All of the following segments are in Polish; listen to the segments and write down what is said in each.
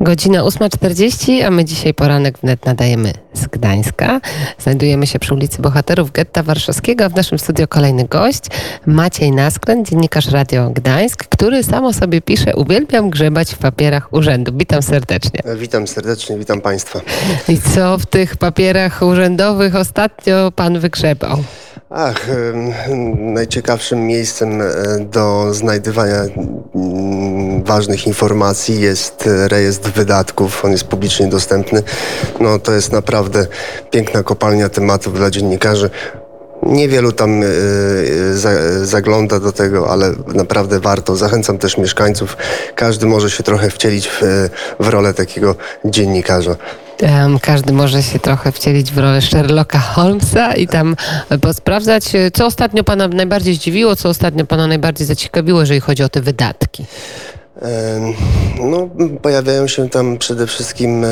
Godzina 8.40, a my dzisiaj poranek wnet nadajemy z Gdańska. Znajdujemy się przy ulicy Bohaterów Getta Warszawskiego, a w naszym studio kolejny gość, Maciej Nasklen, dziennikarz Radio Gdańsk, który samo sobie pisze, uwielbiam grzebać w papierach urzędu. Witam serdecznie. Witam serdecznie, witam Państwa. I co w tych papierach urzędowych ostatnio pan wygrzebał? Ach, najciekawszym miejscem e, do znajdywania ważnych informacji jest rejestr wydatków. On jest publicznie dostępny. No to jest naprawdę piękna kopalnia tematów dla dziennikarzy. Niewielu tam e, za, zagląda do tego, ale naprawdę warto. Zachęcam też mieszkańców. Każdy może się trochę wcielić w, w rolę takiego dziennikarza. Każdy może się trochę wcielić w rolę Sherlocka Holmesa i tam posprawdzać, co ostatnio pana najbardziej zdziwiło, co ostatnio pana najbardziej zaciekawiło, jeżeli chodzi o te wydatki. No, pojawiają się tam przede wszystkim e,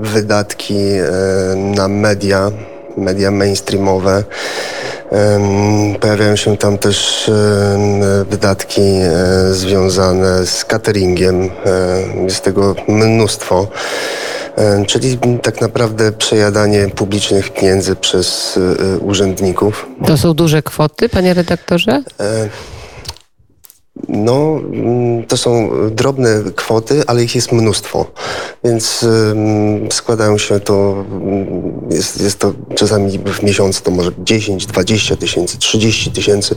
wydatki e, na media, media mainstreamowe. Pojawiają się tam też wydatki e, związane z cateringiem. E, Jest tego mnóstwo. E, Czyli tak naprawdę przejadanie publicznych pieniędzy przez urzędników. To są duże kwoty, panie redaktorze? E, No, mm, to są drobne kwoty, ale ich jest mnóstwo, więc składają się to, mm, jest, jest to czasami w miesiącu to może 10, 20 tysięcy, 30 tysięcy,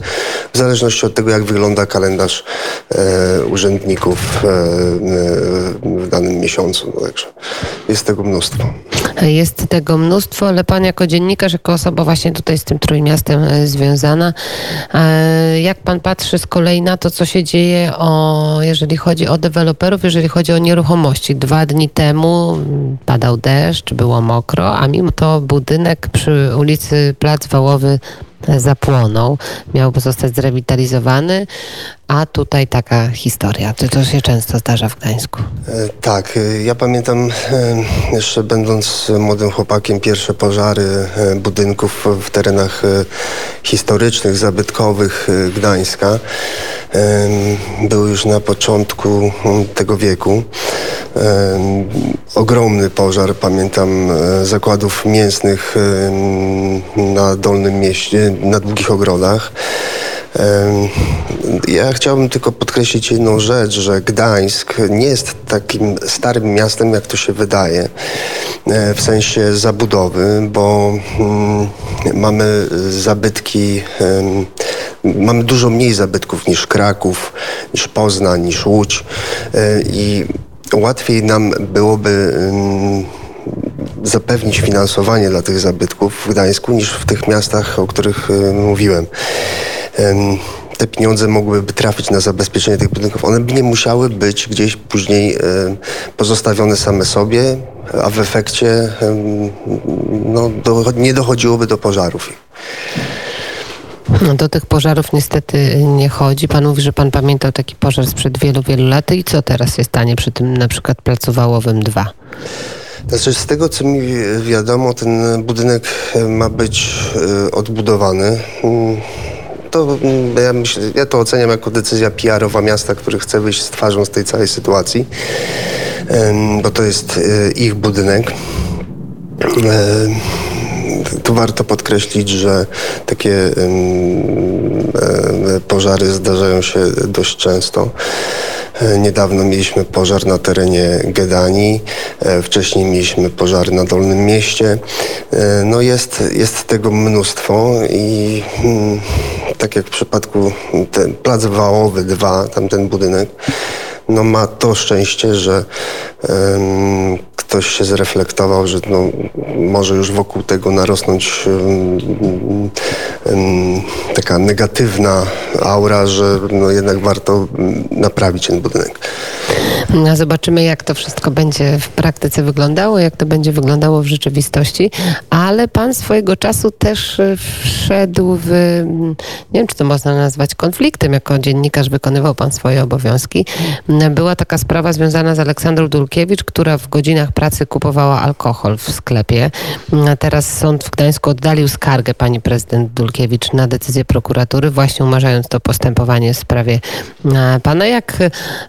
w zależności od tego, jak wygląda kalendarz e, urzędników e, e, w danym miesiącu. No, także jest tego mnóstwo. Jest tego mnóstwo, ale pan jako dziennikarz, jako osoba właśnie tutaj z tym Trójmiastem e, związana, e, jak pan patrzy z kolei na to, co się dzieje, o, jeżeli chodzi o deweloperów, jeżeli chodzi o nieruchomości. Dwa dni temu padał deszcz, było mokro, a mimo to budynek przy ulicy Plac Wałowy zapłonął. Miał zostać zrewitalizowany, a tutaj taka historia. To, to się często zdarza w Gdańsku. E, Tak, e, ja pamiętam e, jeszcze będąc młodym chłopakiem pierwsze pożary budynków w terenach historycznych, zabytkowych Gdańska. Były już na początku m, tego wieku. Ogromny pożar, pamiętam, zakładów mięsnych na Dolnym Mieście, na Długich Ogrodach. Ja chciałbym tylko podkreślić jedną rzecz, że Gdańsk nie jest takim starym miastem, jak to się wydaje, e, w sensie zabudowy, bo mm, mamy zabytki, mamy dużo mniej zabytków niż Kraków, niż Poznań, niż Łódź e, i łatwiej nam byłoby zapewnić finansowanie dla tych zabytków w Gdańsku niż w tych miastach, o których e, mówiłem. Em, Te pieniądze mogłyby trafić na zabezpieczenie tych budynków. One by nie musiały być gdzieś później e, pozostawione same sobie, a w efekcie no, nie dochodziłoby do pożarów. No, do tych pożarów niestety nie chodzi. Pan mówi, że pan pamiętał taki pożar sprzed wielu, wielu lat. I co teraz się stanie przy tym na przykład placu Wałowym 2? Znaczy, z tego co mi wiadomo, ten budynek e, ma być e, odbudowany. Mm, To mm, ja, myślę, ja to oceniam jako decyzja PR-owa miasta, który chce wyjść z twarzą z tej całej sytuacji, bo to jest e, ich budynek. Tu warto podkreślić, że takie pożary zdarzają się dość często. E, Niedawno mieliśmy pożar na terenie Gedanii, e, wcześniej mieliśmy pożar na Dolnym Mieście. E, No jest, jest tego mnóstwo i mm, tak jak w przypadku ten Plac Wałowy 2, tamten budynek, no ma to szczęście, że em, ktoś się zreflektował, że no, może już wokół tego narosnąć em, em, taka negatywna aura, że no, jednak warto naprawić ten budynek. Zobaczymy, jak to wszystko będzie w praktyce wyglądało, jak to będzie wyglądało w rzeczywistości. Ale pan swojego czasu też y, wszedł w, mm, nie wiem, czy to można nazwać konfliktem. Jako dziennikarz wykonywał pan swoje obowiązki. była taka sprawa związana z Aleksandrą Dulkiewicz, która w godzinach pracy kupowała alkohol w sklepie. A Teraz sąd w Gdańsku oddalił skargę pani prezydent Dulkiewicz na decyzję prokuratury, właśnie umarzając to postępowanie w sprawie e, pana. Jak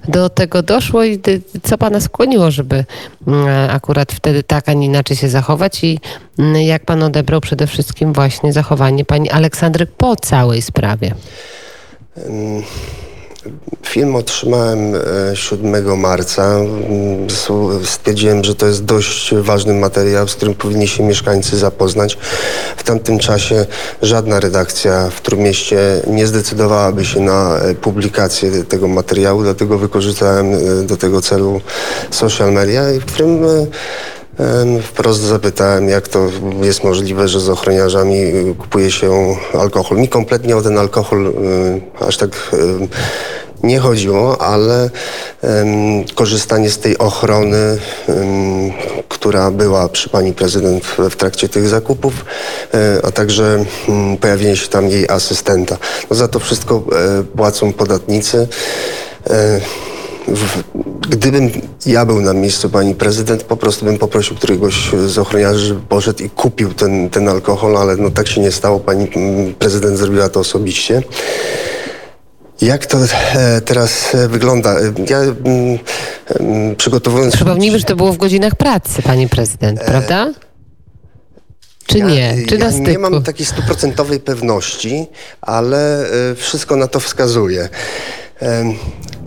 do tego doszło i co pana skłoniło, żeby e, akurat wtedy tak, a nie inaczej się zachować i mm, jak pan odebrał przede wszystkim właśnie zachowanie pani Aleksandry po całej sprawie? Film otrzymałem e, 7 marca. Mm, s- Stwierdziłem, że to jest dość ważny materiał, z którym powinni się mieszkańcy zapoznać. W tamtym czasie żadna redakcja w Trójmieście nie zdecydowałaby się na e, publikację tego materiału, dlatego wykorzystałem e, do tego celu social media, w którym e, Wprost zapytałem, jak to jest możliwe, że z ochroniarzami kupuje się alkohol. Mi kompletnie o ten alkohol aż tak nie chodziło, ale em, korzystanie z tej ochrony, em, która była przy pani prezydent w, w trakcie tych zakupów, e, a także mm, pojawienie się tam jej asystenta. No za to wszystko e, płacą podatnicy. E, w, gdybym ja był na miejscu pani prezydent, po prostu bym poprosił któregoś z ochroniarzy, żeby poszedł i kupił ten, ten alkohol, ale no tak się nie stało. Pani mm, prezydent zrobiła to osobiście. Jak to e, teraz e, wygląda? E, Ja mm, mm, przygotowując... Przypomnijmy, że to było w godzinach pracy pani prezydent, prawda? Czy nie? Czy ja nie mam takiej stuprocentowej pewności, ale wszystko na to wskazuje.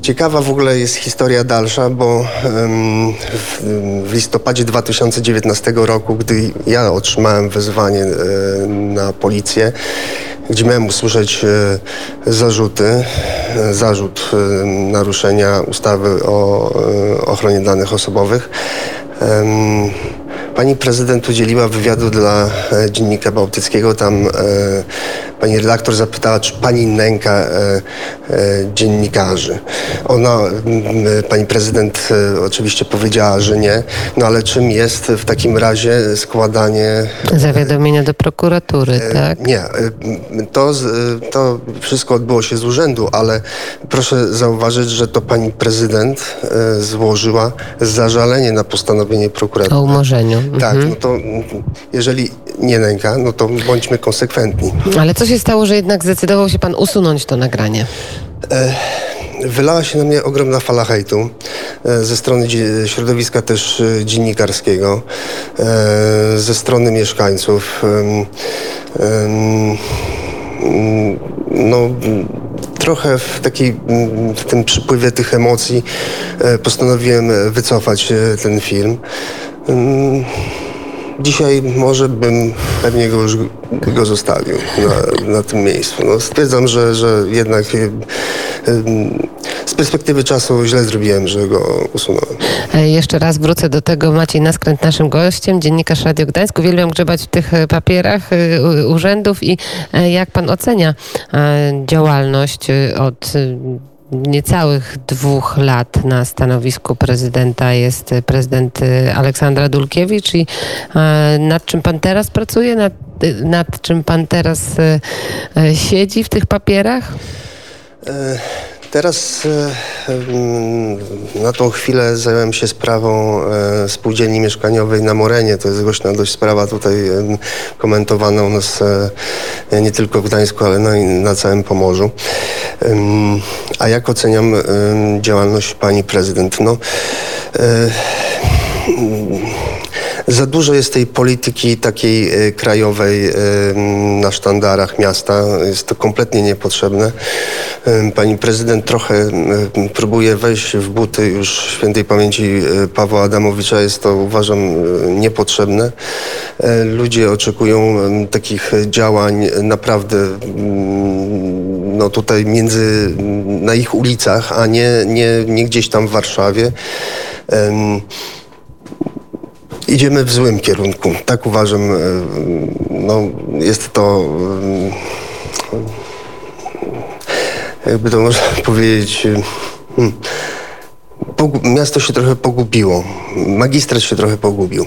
Ciekawa w ogóle jest historia dalsza, bo w, listopadzie 2019 roku, gdy ja otrzymałem wezwanie na policję, gdzie miałem usłyszeć e, zarzuty, e, zarzut e, naruszenia ustawy o ochronie danych osobowych, Pani prezydent udzieliła wywiadu dla Dziennika Bałtyckiego. Tam pani redaktor zapytała, czy pani nęka e, e, dziennikarzy. Ona, m, pani prezydent e, oczywiście powiedziała, że nie. No ale czym jest w takim razie składanie Zawiadomienia do prokuratury, tak? nie, y, to, to wszystko odbyło się z urzędu, ale proszę zauważyć, że to pani prezydent y, złożyła zażalenie na postanowienie prokuratury. O umorzeniu. Tak, Mhm. no to jeżeli nie nęka, no to bądźmy konsekwentni. Ale co się stało, że jednak zdecydował się pan usunąć to nagranie? Wylała się na mnie ogromna fala hejtu e, ze strony środowiska też e, dziennikarskiego, e, ze strony mieszkańców. No, trochę w takiej, w tym przypływie tych emocji e, postanowiłem e, wycofać e, ten film. Dzisiaj może bym pewnie go już go zostawił na, na tym miejscu. No, stwierdzam, że, że jednak y, y, z perspektywy czasu źle zrobiłem, że go usunąłem. E, Jeszcze raz wrócę do tego. Maciej Naskręt naszym gościem, dziennikarz Radio Gdańsk. Uwielbiam grzebać w tych e, papierach e, urzędów i e, jak pan ocenia e, działalność e, od e, niecałych dwóch lat na stanowisku prezydenta jest prezydent Aleksandra Dulkiewicz i e, nad czym pan teraz pracuje, nad, nad czym pan teraz e, e, siedzi w tych papierach? Teraz e, na tą chwilę zająłem się sprawą e, spółdzielni mieszkaniowej na Morenie. To jest głośna dość sprawa tutaj komentowana u nas e, nie tylko w Gdańsku, ale na, na całym Pomorzu. A jak oceniam działalność pani prezydent? No, za dużo jest tej polityki takiej e, krajowej e, na sztandarach miasta. Jest to kompletnie niepotrzebne. E, Pani prezydent trochę próbuje wejść w buty już świętej pamięci Pawła Adamowicza. Jest to uważam niepotrzebne. Ludzie oczekują takich działań naprawdę no tutaj między na ich ulicach, a nie, nie, nie gdzieś tam w Warszawie. Idziemy w złym kierunku. Tak uważam. e, No, jest to. e, Jakby to można powiedzieć. e, hmm, Miasto się trochę pogubiło. Magistrat się trochę pogubił.